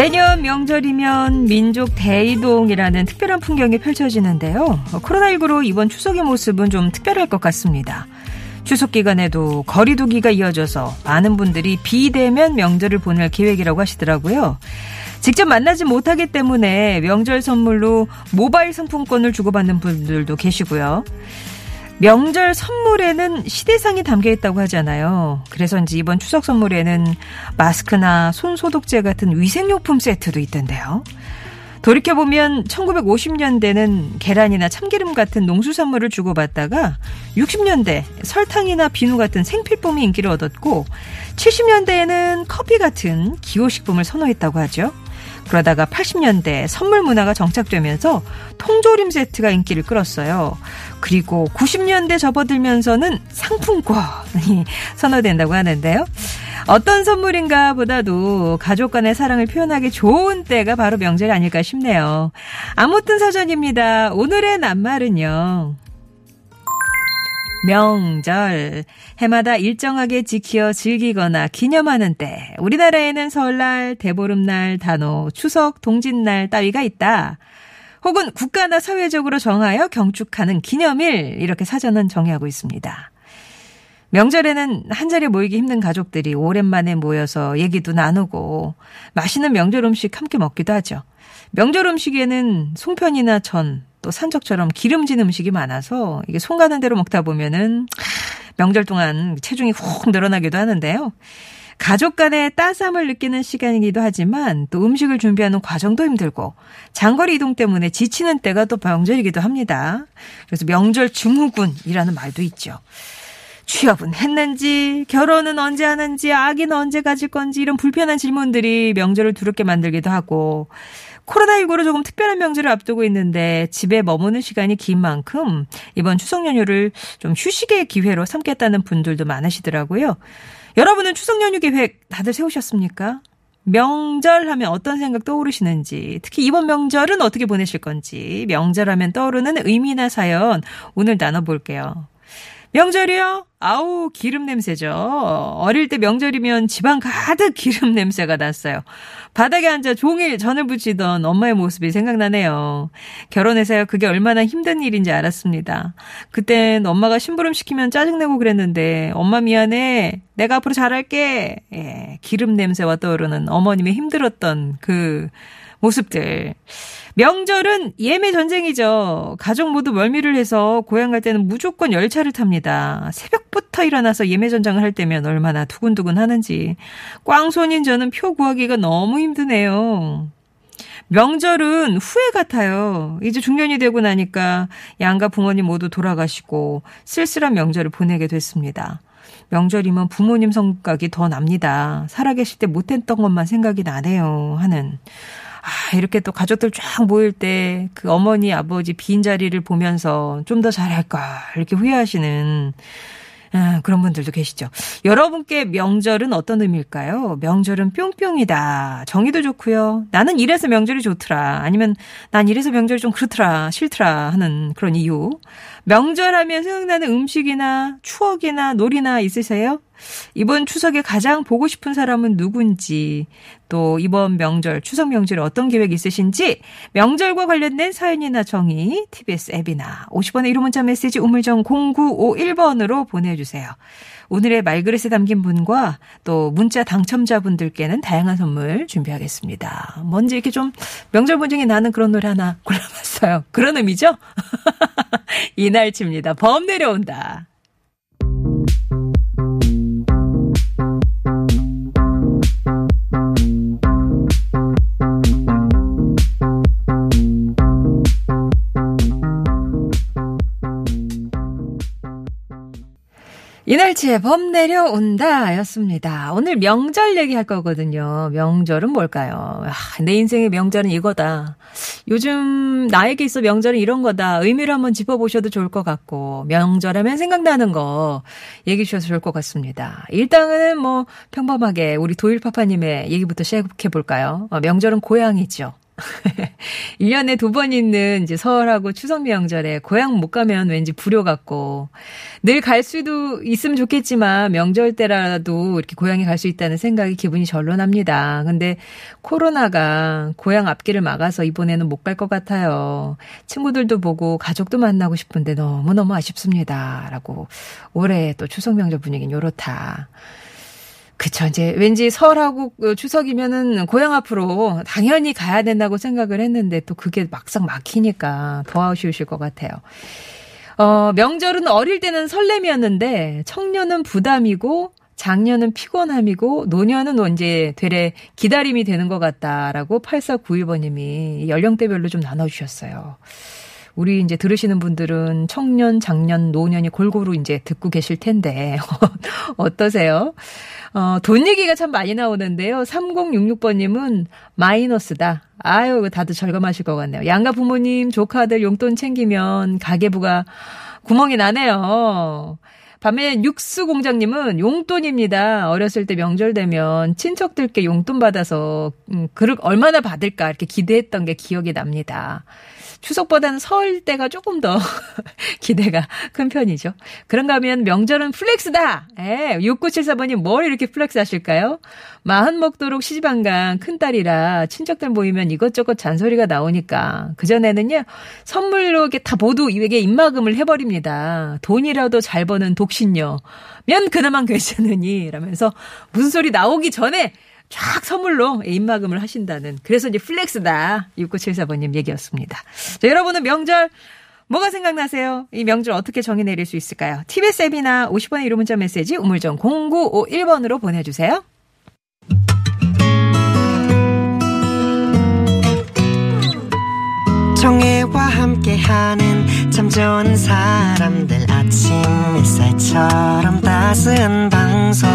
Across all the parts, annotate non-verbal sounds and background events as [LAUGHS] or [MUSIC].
매년 명절이면 민족 대이동이라는 특별한 풍경이 펼쳐지는데요. 코로나19로 이번 추석의 모습은 좀 특별할 것 같습니다. 추석 기간에도 거리두기가 이어져서 많은 분들이 비대면 명절을 보낼 계획이라고 하시더라고요. 직접 만나지 못하기 때문에 명절 선물로 모바일 상품권을 주고받는 분들도 계시고요. 명절 선물에는 시대상이 담겨 있다고 하잖아요. 그래서인지 이번 추석 선물에는 마스크나 손 소독제 같은 위생용품 세트도 있던데요. 돌이켜보면 1950년대는 계란이나 참기름 같은 농수산물을 주고받다가 60년대 설탕이나 비누 같은 생필품이 인기를 얻었고 70년대에는 커피 같은 기호식품을 선호했다고 하죠. 그러다가 80년대 선물 문화가 정착되면서 통조림 세트가 인기를 끌었어요. 그리고 90년대 접어들면서는 상품권이 선호된다고 하는데요. 어떤 선물인가 보다도 가족 간의 사랑을 표현하기 좋은 때가 바로 명절이 아닐까 싶네요. 아무튼 사전입니다. 오늘의 낱말은요. 명절. 해마다 일정하게 지키어 즐기거나 기념하는 때. 우리나라에는 설날, 대보름날, 단오, 추석, 동짓날 따위가 있다. 혹은 국가나 사회적으로 정하여 경축하는 기념일. 이렇게 사전은 정의하고 있습니다. 명절에는 한 자리에 모이기 힘든 가족들이 오랜만에 모여서 얘기도 나누고 맛있는 명절 음식 함께 먹기도 하죠. 명절 음식에는 송편이나 전, 또 산적처럼 기름진 음식이 많아서 이게 손 가는 대로 먹다 보면은 명절 동안 체중이 훅 늘어나기도 하는데요. 가족 간의 따스함을 느끼는 시간이기도 하지만 또 음식을 준비하는 과정도 힘들고 장거리 이동 때문에 지치는 때가 또 명절이기도 합니다. 그래서 명절 증후군이라는 말도 있죠. 취업은 했는지, 결혼은 언제 하는지, 아기는 언제 가질 건지 이런 불편한 질문들이 명절을 두렵게 만들기도 하고 코로나19로 조금 특별한 명절을 앞두고 있는데 집에 머무는 시간이 긴 만큼 이번 추석 연휴를 좀 휴식의 기회로 삼겠다는 분들도 많으시더라고요. 여러분은 추석 연휴 계획 다들 세우셨습니까? 명절 하면 어떤 생각 떠오르시는지, 특히 이번 명절은 어떻게 보내실 건지, 명절 하면 떠오르는 의미나 사연 오늘 나눠볼게요. 명절이요? 아우, 기름 냄새죠. 어릴 때 명절이면 집안 가득 기름 냄새가 났어요. 바닥에 앉아 종일 전을 붙이던 엄마의 모습이 생각나네요. 결혼해서야 그게 얼마나 힘든 일인지 알았습니다. 그땐 엄마가 심부름 시키면 짜증내고 그랬는데, 엄마 미안해. 내가 앞으로 잘할게. 예, 기름 냄새와 떠오르는 어머님의 힘들었던 그 모습들. 명절은 예매 전쟁이죠. 가족 모두 멀미를 해서 고향 갈 때는 무조건 열차를 탑니다. 새벽부터 일어나서 예매 전장을 할 때면 얼마나 두근두근 하는지. 꽝손인 저는 표 구하기가 너무 힘드네요. 명절은 후회 같아요. 이제 중년이 되고 나니까 양가 부모님 모두 돌아가시고 쓸쓸한 명절을 보내게 됐습니다. 명절이면 부모님 성각이 더 납니다. 살아계실 때 못했던 것만 생각이 나네요. 하는. 아, 이렇게 또 가족들 쫙 모일 때 그 어머니, 아버지 빈 자리를 보면서 좀 더 잘할걸. 이렇게 후회하시는 아, 그런 분들도 계시죠. 여러분께 명절은 어떤 의미일까요? 명절은 뿅뿅이다. 정의도 좋고요. 나는 이래서 명절이 좋더라. 아니면 난 이래서 명절이 좀 그렇더라. 싫더라. 하는 그런 이유. 명절하면 생각나는 음식이나 추억이나 놀이나 있으세요? 이번 추석에 가장 보고 싶은 사람은 누군지, 또 이번 명절, 추석 명절에 어떤 계획 있으신지, 명절과 관련된 사연이나 정의, TBS 앱이나 50원의 1호 문자 메시지 우물정 0951번으로 보내주세요. 오늘의 말그릇에 담긴 분과 또 문자 당첨자분들께는 다양한 선물 준비하겠습니다. 먼저 이렇게 좀 명절 분중에 나는 그런 노래 하나 골라봤어요. 그런 의미죠? [LAUGHS] 이날치입니다. 범 내려온다. 이날치의 범 내려온다 였습니다. 오늘 명절 얘기할 거거든요. 명절은 뭘까요? 아, 내 인생의 명절은 이거다. 요즘 나에게 있어 명절은 이런 거다. 의미를 한번 짚어보셔도 좋을 것 같고 명절하면 생각나는 거 얘기해 주셔도 좋을 것 같습니다. 일단은 뭐 평범하게 우리 도일파파님의 얘기부터 시작해 볼까요? 어, 명절은 고향이죠. [LAUGHS] 1년에 두 번 있는 이제 설하고 추석 명절에 고향 못 가면 왠지 불효 같고 늘 갈 수도 있으면 좋겠지만 명절 때라도 이렇게 고향에 갈 수 있다는 생각이 기분이 절로 납니다. 근데 코로나가 고향 앞길을 막아서 이번에는 못 갈 것 같아요. 친구들도 보고 가족도 만나고 싶은데 너무너무 아쉽습니다. 라고 올해 또 추석 명절 분위기는 요렇다. 그쵸. 이제 왠지 설하고 그 추석이면은 고향 앞으로 당연히 가야 된다고 생각을 했는데 또 그게 막상 막히니까 더 아쉬우실 것 같아요. 어, 명절은 어릴 때는 설렘이었는데 청년은 부담이고 작년은 피곤함이고 노년은 언제 되레 기다림이 되는 것 같다라고 8491번님이 연령대별로 좀 나눠주셨어요. 우리 이제 들으시는 분들은 청년, 장년, 노년이 골고루 이제 듣고 계실 텐데 [LAUGHS] 어떠세요? 어, 돈 얘기가 참 많이 나오는데요. 3066번님은 마이너스다. 아유, 다들 절감하실 것 같네요. 양가 부모님, 조카들 용돈 챙기면 가계부가 구멍이 나네요. 반면 육수 공장님은 용돈입니다. 어렸을 때 명절 되면 친척들께 용돈 받아서 음, 그릇 얼마나 받을까 이렇게 기대했던 게 기억이 납니다. 추석보다는 설 때가 조금 더 [LAUGHS] 기대가 큰 편이죠. 그런가 하면 명절은 flex다! 예, 6974번님 뭘 이렇게 flex 하실까요? 마흔 먹도록 시집안간 큰딸이라 친척들 모이면 이것저것 잔소리가 나오니까 그전에는요, 선물로 이렇게 다 모두 이에게 입막음을 해버립니다. 돈이라도 잘 버는 독신녀. 면 그나마 괜찮으니. 라면서 무슨 소리 나오기 전에 쫙 선물로 입막음을 하신다는 그래서 이제 플렉스다 6974번님 얘기였습니다. 자, 여러분은 명절 뭐가 생각나세요? 이 명절 어떻게 정의 내릴 수 있을까요? TBS 앱이나 50번의 1호 문자 메시지 우물정 0951번으로 보내주세요. 정혜와 함께하는 참 좋은 사람들 아침 햇살처럼 따스한 방송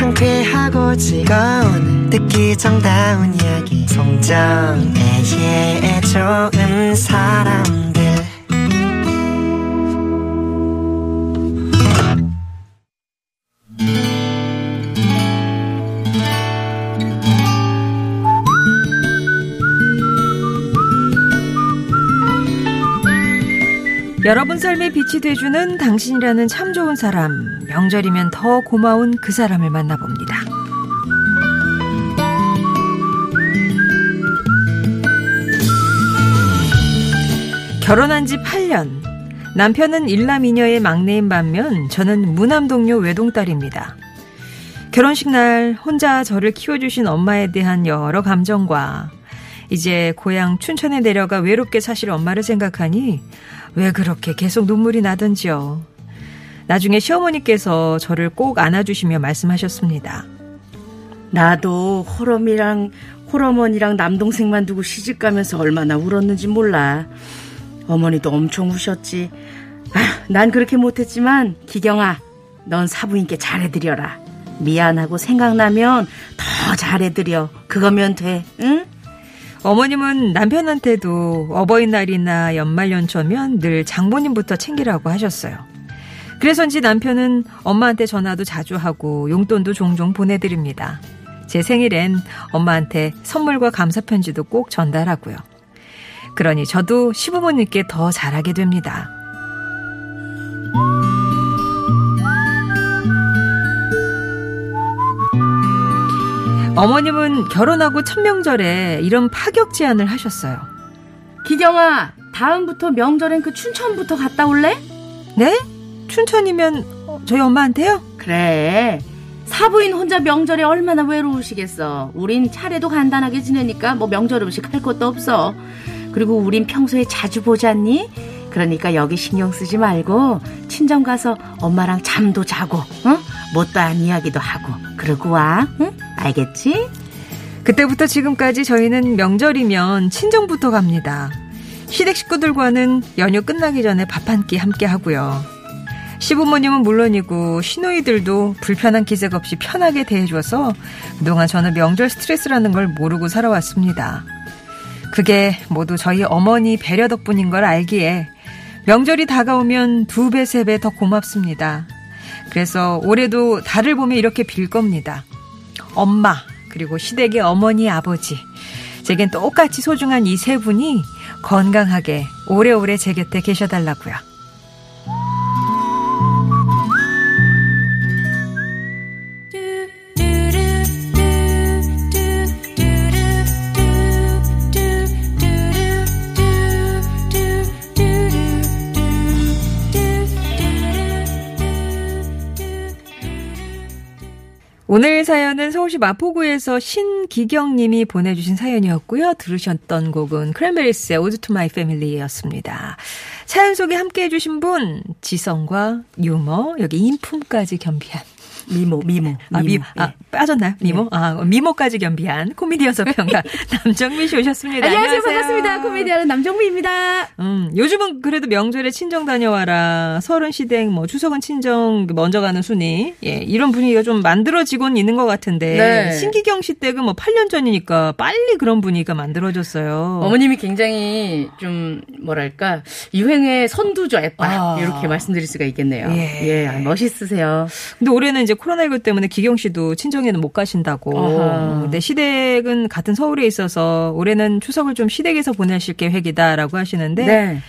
상쾌하고 즐거운 듣기 정다운 이야기. 송정애의 좋은 사람 여러분 삶에 빛이 돼주는 당신이라는 참 좋은 사람. 명절이면 더 고마운 그 사람을 만나봅니다. 결혼한 지 8년. 남편은 일남이녀의 막내인 반면 저는 무남동료 외동딸입니다. 결혼식 날 혼자 저를 키워주신 엄마에 대한 여러 감정과 이제 고향 춘천에 내려가 외롭게 사실 엄마를 생각하니 왜 그렇게 계속 눈물이 나던지요. 나중에 시어머니께서 저를 꼭 안아주시며 말씀하셨습니다. 나도 호럼이랑 호러머니랑 남동생만 두고 시집 가면서 얼마나 울었는지 몰라. 어머니도 엄청 우셨지. 아, 난 그렇게 못했지만 기경아, 넌 사부인께 잘해드려라. 미안하고 생각나면 더 잘해드려. 그거면 돼, 응? 어머님은 남편한테도 어버이날이나 연말 연초면 늘 장모님부터 챙기라고 하셨어요. 그래서인지 남편은 엄마한테 전화도 자주 하고 용돈도 종종 보내드립니다. 제 생일엔 엄마한테 선물과 감사 편지도 꼭 전달하고요. 그러니 저도 시부모님께 더 잘하게 됩니다. 어머님은 결혼하고 첫 명절에 이런 파격 제안을 하셨어요. 기경아, 다음부터 명절엔 그 춘천부터 갔다 올래? 네? 춘천이면 저희 엄마한테요? 그래. 사부인 혼자 명절에 얼마나 외로우시겠어. 우린 차례도 간단하게 지내니까 뭐 명절 음식 할 것도 없어. 그리고 우린 평소에 자주 보지 않니? 그러니까 여기 신경 쓰지 말고 친정 가서 엄마랑 잠도 자고, 어? 못다한 이야기도 하고 그러고 와. 응? 알겠지? 그때부터 지금까지 저희는 명절이면 친정부터 갑니다. 시댁 식구들과는 연휴 끝나기 전에 밥 한 끼 함께 하고요. 시부모님은 물론이고 시누이들도 불편한 기색 없이 편하게 대해줘서 그동안 저는 명절 스트레스라는 걸 모르고 살아왔습니다. 그게 모두 저희 어머니 배려 덕분인 걸 알기에 명절이 다가오면 두 배, 세 배 더 고맙습니다. 그래서 올해도 달을 보며 이렇게 빌 겁니다. 엄마, 그리고 시댁의 어머니, 아버지. 제겐 똑같이 소중한 이 세 분이 건강하게 오래오래 제 곁에 계셔달라고요. 오늘 사연은 서울시 마포구에서 신기경님이 보내주신 사연이었고요. 들으셨던 곡은 Cranberries의 Ode to My Family였습니다. 사연 속에 함께 해주신 분 지성과 유머 여기 인품까지 겸비한 미모, 미모. 아, 미, 아, 빠졌나요? 미모? 아, 미모까지 겸비한 코미디언 서평가 [LAUGHS] 남정미 씨 오셨습니다. 안녕하세요. 반갑습니다. 코미디언 남정미입니다. 음, 요즘은 그래도 명절에 친정 다녀와라. 설은 시댁, 뭐, 추석은 친정 먼저 가는 순위. 예, 이런 분위기가 좀 만들어지곤 있는 것 같은데. 네. 신기경 씨 댁은 뭐 8년 전이니까 빨리 그런 분위기가 만들어졌어요. 어머님이 굉장히 좀 뭐랄까 유행의 선두죠, 애빠 아. 이렇게 말씀드릴 수가 있겠네요. 예. 예, 아, 멋있으세요. 근데 올해는 이제 코로나19 때문에 기경 씨도 친정에는 못 가신다고. 아하. 근데 시댁은 같은 서울에 있어서 올해는 추석을 좀 시댁에서 보내실 계획이다라고 하시는데. 네.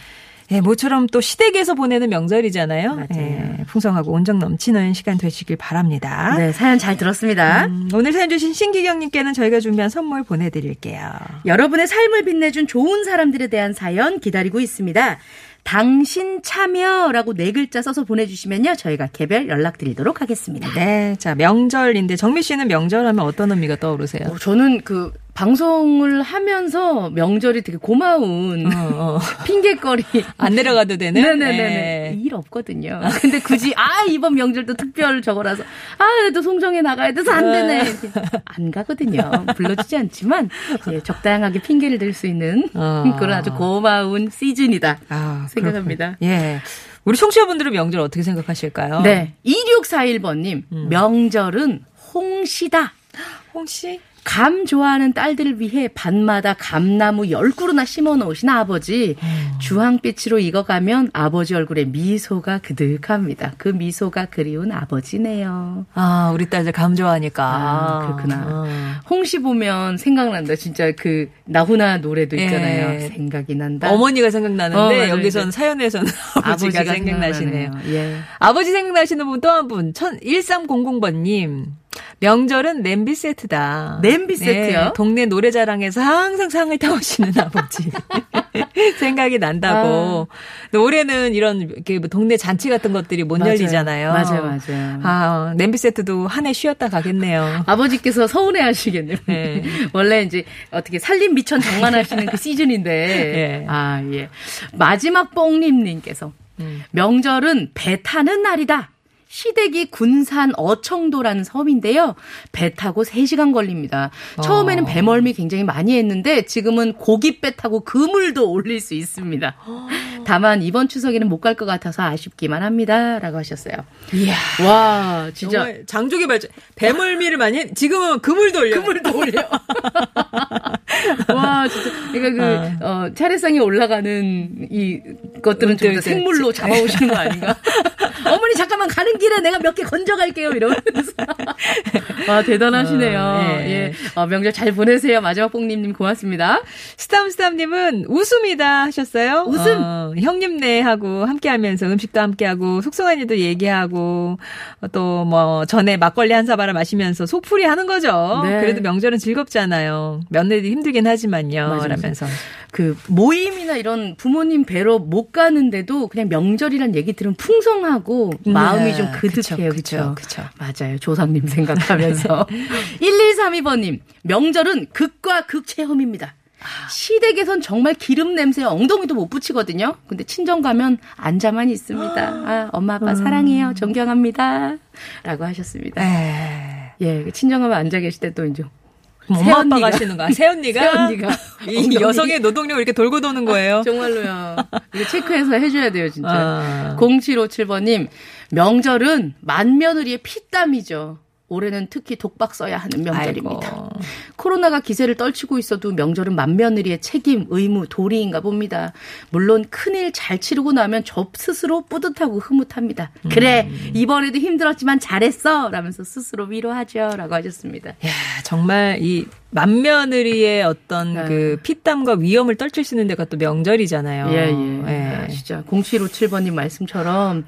예, 모처럼 또 시댁에서 보내는 명절이잖아요. 예, 풍성하고 온정 넘치는 시간 되시길 바랍니다. 네, 사연 잘 들었습니다. 음, 오늘 사연 주신 신기경님께는 저희가 준비한 선물 보내드릴게요. 여러분의 삶을 빛내준 좋은 사람들에 대한 사연 기다리고 있습니다. 당신 참여라고 네 글자 써서 보내주시면요. 저희가 개별 연락드리도록 하겠습니다. 네, 자 명절인데 정미 씨는 명절하면 어떤 의미가 떠오르세요? 어, 저는 그 방송을 하면서 명절이 되게 고마운 어, 어. 핑계거리. 안 내려가도 되는? 네네네네. 네. 일 없거든요. 근데 굳이, 아, 이번 명절도 특별 저거라서, 아, 그래도 송정에 나가야 돼서 안 되네. 안 가거든요. 불러주지 않지만, 예, 적당하게 핑계를 댈 수 있는 어. 그런 아주 고마운 시즌이다. 아, 생각합니다. 그렇군요. 예. 우리 청취자분들은 명절 어떻게 생각하실까요? 네. 2641번님, 음. 명절은 홍시다. 홍씨? 감 좋아하는 딸들을 위해 밤마다 감나무 10그루나 심어 놓으신 아버지. 음. 주황빛으로 익어가면 아버지 얼굴에 미소가 그득합니다. 그 미소가 그리운 아버지네요. 아, 우리 딸들 감 좋아하니까. 아, 그렇구나. 어. 홍시 보면 생각난다. 진짜 그 나훈아 노래도 있잖아요. 예. 생각이 난다. 어머니가 생각나는데 어. 여기선 사연에서는 [LAUGHS] 아버지가, 생각나시네요. 예. 아버지 생각나시는 분 또 한 분, 1300번님. 명절은 냄비 세트다. 냄비 세트요? 네, 동네 노래자랑에서 항상 상을 타오시는 [LAUGHS] 아버지. [LAUGHS] 생각이 난다고. 근데 올해는 이런 이렇게 뭐 동네 잔치 같은 것들이 못 맞아요. 열리잖아요. 맞아요, 맞아요. 아, 냄비 세트도 한 해 쉬었다 가겠네요. 아버지께서 서운해 하시겠네요. 네. [LAUGHS] 원래 이제 어떻게 살림 미천 장만하시는 그 시즌인데. 예. 아, 예. 마지막 뽕님 님께서 음. 명절은 배 타는 날이다. 시댁이 군산 어청도라는 섬인데요. 배 타고 3시간 걸립니다. 처음에는 어. 배멀미 굉장히 많이 했는데 지금은 고깃배 타고 그물도 올릴 수 있습니다. 다만 이번 추석에는 못 갈 것 같아서 아쉽기만 합니다. 라고 하셨어요. 이야. 와, 진짜 장족의 발전. 배멀미를 많이 했, 지금은 그물도 올려. 그물도 올려. [LAUGHS] 와, 진짜. 그러니까 그, 어, 차례상에 올라가는 이 것들은 전부 다 네, 네. 생물로 잡아오시는 거 아닌가? [LAUGHS] 어머니, 잠깐만 가는 길에 내가 몇 개 건져갈게요. 이러면서. 와, [LAUGHS] 대단하시네요. 어, 예. 예. 어, 명절 잘 보내세요. 마지막 뽕님님 고맙습니다. 스탐스탐님은 웃음이다 하셨어요. 웃음? 어, 형님네하고 함께하면서 음식도 함께하고 속속한 일도 얘기하고 또 뭐 전에 막걸리 한 사발을 마시면서 속풀이 하는 거죠. 네. 그래도 명절은 즐겁잖아요. 며느리 힘들긴 하지만요. 맞아요. 라면서 그 모임이나 이런 부모님 뵈러 못 가는데도 그냥 명절이란 얘기 들으면 풍성하고 마음이 좀 그득해요. 네. 그쵸. 맞아요. 조상님 생각하면서. [LAUGHS] 1132번님, 명절은 극과 극 체험입니다. 시댁에선 정말 기름 냄새에 엉덩이도 못 붙이거든요. 근데 친정 가면 앉아만 있습니다. [GASPS] 아, 엄마 아빠 사랑해요. 존경합니다. 라고 하셨습니다. 에. 예, 친정 가면 앉아 계실 때 또 이제 엄마 새언니가. 아빠가 하시는 거야. 새 언니가 새 언니가 이 엉덩이. 여성의 노동력 이렇게 돌고 도는 거예요. [LAUGHS] 정말로요. 이거 체크해서 해줘야 돼요, 진짜. 아. 0757번님, 명절은 맏며느리의 피땀이죠. 올해는 특히 독박 써야 하는 명절입니다. 아이고. 코로나가 기세를 떨치고 있어도 명절은 맏며느리의 책임, 의무, 도리인가 봅니다. 물론 큰일 잘 치르고 나면 저 스스로 뿌듯하고 흐뭇합니다. 그래, 음. 이번에도 힘들었지만 잘했어! 라면서 스스로 위로하죠. 라고 하셨습니다. 야, 정말 이 맏며느리의 어떤 네. 그 피땀과 위험을 떨칠 수 있는 데가 또 명절이잖아요. 예, 예. 예. 아, 진짜 0757번님 말씀처럼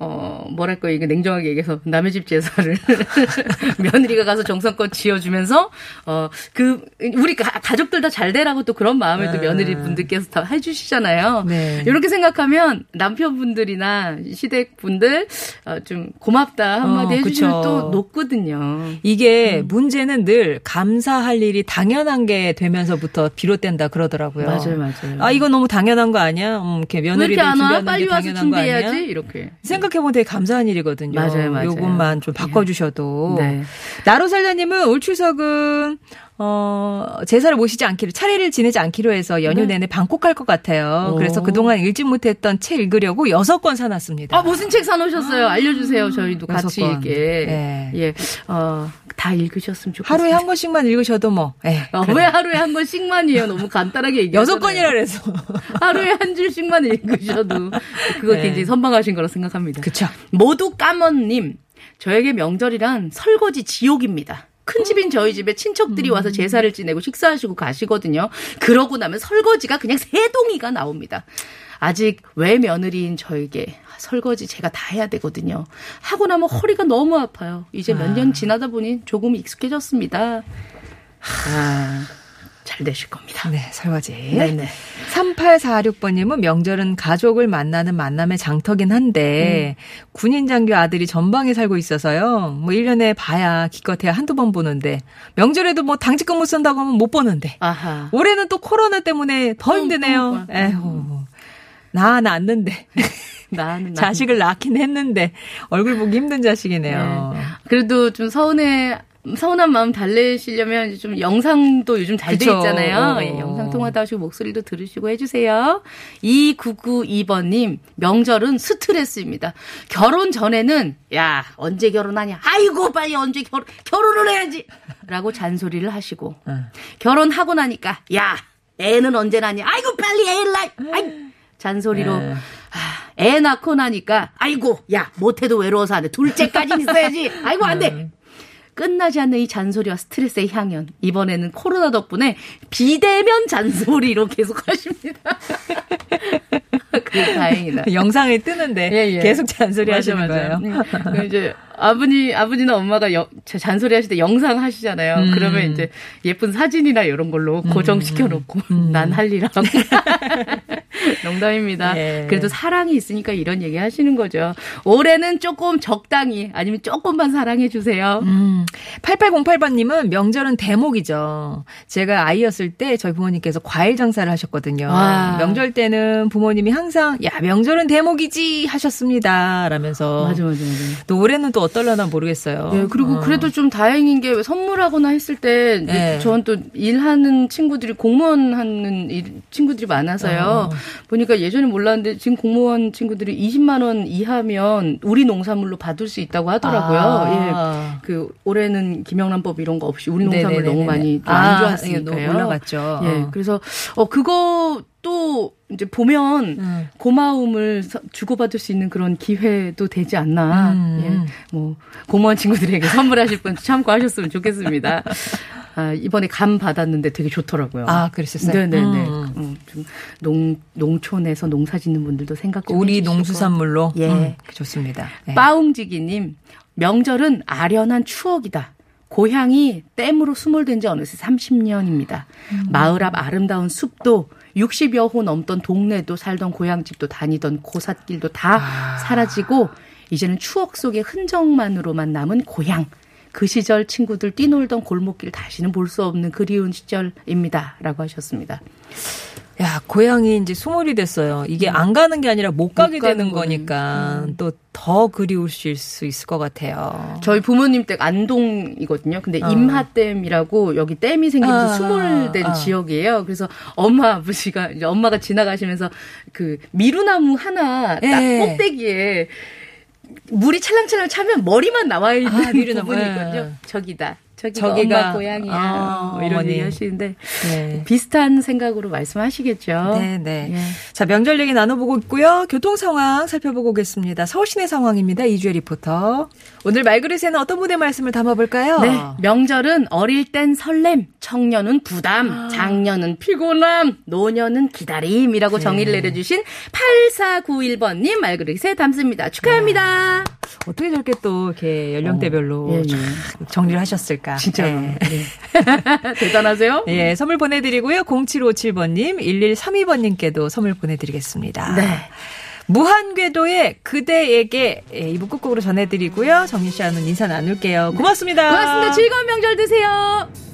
어, 뭐랄까, 이게 냉정하게 얘기해서 남의 집 제사를 [LAUGHS] 며느리가 가서 정성껏 지어주면서, 어, 그, 우리 가, 가족들 다 잘 되라고 또 그런 마음을 또 네. 며느리 분들께서 다 해주시잖아요. 네. 이렇게 생각하면 남편분들이나 시댁분들, 어, 좀 고맙다 한마디 어, 해주시면 그쵸. 또 높거든요. 이게 음. 문제는 늘 감사할 일이 당연한 게 되면서부터 비롯된다 그러더라고요. 맞아요, 맞아요. 아, 이거 너무 당연한 거 아니야? 음, 이렇게 왜 며느리들 이렇게 안 와? 준비하는 빨리 게 와서 당연한? 준비해야지? 이렇게. 생각 해보면 되게 감사한 일이거든요. 맞아요, 맞아요. 요것만 좀 바꿔주셔도. 네. 나로 살자님은 올 추석은 어, 제사를 모시지 않기로, 차례를 지내지 않기로 해서 연휴 네. 내내 방콕 갈것 같아요. 오. 그래서 그동안 읽지 못했던 책 읽으려고 여섯 권 사놨습니다. 아, 무슨 책 사놓으셨어요? 알려주세요. 저희도 같이 권. 읽게. 네. 예, 어, 다 읽으셨으면 좋겠어요. 하루에 한 권씩만 읽으셔도 뭐, 예. 어, 왜 하루에 한 권씩만이에요? 너무 간단하게 얘기하잖아요. 여섯 권이라 그래서. [LAUGHS] 하루에 한 줄씩만 읽으셔도 그거 네. 굉장히 선방하신 거라 생각합니다. 그쵸. 모두 까먼님, 저에게 명절이란 설거지 지옥입니다. 큰 집인 저희 집에 친척들이 와서 제사를 지내고 식사하시고 가시거든요. 그러고 나면 설거지가 그냥 세 동이가 나옵니다. 아직 외며느리인 저에게 설거지 제가 다 해야 되거든요. 하고 나면 허리가 너무 아파요. 이제 몇 년 지나다 보니 조금 익숙해졌습니다. 아, 잘 되실 겁니다. 네, 설거지. 네네. 3846번님은 명절은 가족을 만나는 만남의 장터긴 한데, 군인 장교 아들이 전방에 살고 있어서요. 뭐 1년에 봐야 기껏해야 한두 번 보는데, 명절에도 뭐 당직 근무 쓴다고 하면 못 보는데, 아하. 올해는 또 코로나 때문에 더 음, 힘드네요. 음, 에휴. 나 낳았는데. 나는 자식을 낳긴 했는데, 얼굴 보기 힘든 자식이네요. 그래도 좀 서운해 서운한 마음 달래시려면 좀 영상도 요즘 잘 돼. 있잖아요. 예, 영상 통화도 하시고 목소리도 들으시고 해주세요. 2992번님 명절은 스트레스입니다. 결혼 전에는 야 언제 결혼하냐? 아이고 빨리 언제 결혼 결혼을 해야지.라고 잔소리를 하시고 응. 결혼하고 나니까 야 애는 언제 낳냐? 아이고 빨리 애를 낳. 아이 잔소리로 네. 아, 애 낳고 나니까 아이고 야 못해도 외로워서 안 돼. 둘째까지 있어야지. 아이고 안 돼. 끝나지 않는 이 잔소리와 스트레스의 향연. 이번에는 코로나 덕분에 비대면 잔소리로 계속 하십니다. [LAUGHS] 그래 다행이다. 영상에 뜨는데, 예, 예. 계속 잔소리 맞아, 하시는 맞아요. 거예요. 음, 그 이제 아버지 아버지나 엄마가 여- 자- 잔소리 하실 때 영상 하시잖아요. 음. 그러면 이제 예쁜 사진이나 이런 걸로 고정시켜 놓고 음. 난할 일 하고 농담입니다. 예. 그래도 사랑이 있으니까 이런 얘기 하시는 거죠. 올해는 조금 적당히 아니면 조금만 사랑해 주세요. 음, 8808번님은 명절은 대목이죠. 제가 아이였을 때 저희 부모님께서 과일 장사를 하셨거든요. 와. 명절 때는 부모님이 항상, 야, 명절은 대목이지 하셨습니다. 라면서. 맞아 맞아 맞아. 또 올해는 또 어떨려나 모르겠어요. 네, 그리고 어. 그래도 좀 다행인 게 선물하거나 했을 때 네. 저는 또 일하는 친구들이 공무원 하는 일- 친구들이 많아서요. 어. 보니까 예전에 몰랐는데 지금 공무원 친구들이 20만 원 이하면 우리 농산물로 받을 수 있다고 하더라고요. 아. 예. 그 올해는 김영란법 이런 거 없이 우리 농산물 네네네네. 너무 많이 안 아, 좋았으니까요. 너무 올라갔죠. 예. 그래서 어 그거 또 이제 보면 음. 고마움을 서- 주고받을 수 있는 그런 기회도 되지 않나. 음. 예. 뭐 공무원 친구들에게 선물하실 분 참고하셨으면 좋겠습니다. 아, 이번에 감 받았는데 되게 좋더라고요. 아, 그러셨어요? 네네네. 음. 음, 좀 농, 농촌에서 농사 짓는 분들도 생각 좀 우리. 농수산물로. 예. 음, 좋습니다. 네. 빠웅지기님, 명절은 아련한 추억이다. 고향이 댐으로 수몰된 지 어느새 30년입니다. 마을 앞 아름다운 숲도 60여 호 넘던 동네도 살던 고향집도 다니던 고삿길도 다 사라지고 이제는 추억 속의 흔적만으로만 남은 고향. 그 시절 친구들 뛰놀던 골목길 다시는 볼 수 없는 그리운 시절입니다. 라고 하셨습니다. 야, 고향이 이제 수몰이 됐어요. 이게 안 가는 게 아니라 못 가게 가는 되는. 거니까 또더 그리우실 수 있을 것 같아요. 저희 부모님 댁 안동이거든요. 근데 어. 임하댐이라고 여기 댐이 생기면서 아, 수몰된 아. 지역이에요. 그래서 엄마 아버지가 이제 엄마가 지나가시면서 그 미루나무 하나 딱 예. 꼭대기에 물이 찰랑찰랑 차면 머리만 나와 있는 아, 미루나무. 부분이 예. 저기다. 저기가, 저기가, 엄마 고향이야. 아, 뭐 이런 어머니. 얘기 하시는데 네. 비슷한 생각으로 말씀하시겠죠. 네, 네. 예. 자, 명절 얘기 나눠보고 있고요. 교통 상황 살펴보고 오겠습니다. 서울 시내 상황입니다. 이주혜 리포터. 오늘 말그릇에는 어떤 분의 말씀을 담아볼까요? 네. 명절은 어릴 땐 설렘, 청년은 부담, 장년은 피곤함, 노년은 기다림이라고 정의를 내려주신 8491번님 말그릇에 담습니다. 축하합니다. 어떻게 저렇게 또 이렇게 연령대별로 어, 예, 예. 참 정리를 하셨을까? 진짜로. 네. [LAUGHS] 대단하세요? 예, 선물 보내드리고요. 0757번님, 1132번님께도 선물 보내드리겠습니다. 네. 무한궤도의 그대에게 예, 이부 끝곡으로 전해드리고요. 정민 씨와는 인사 나눌게요. 고맙습니다. 고맙습니다. 즐거운 명절 되세요.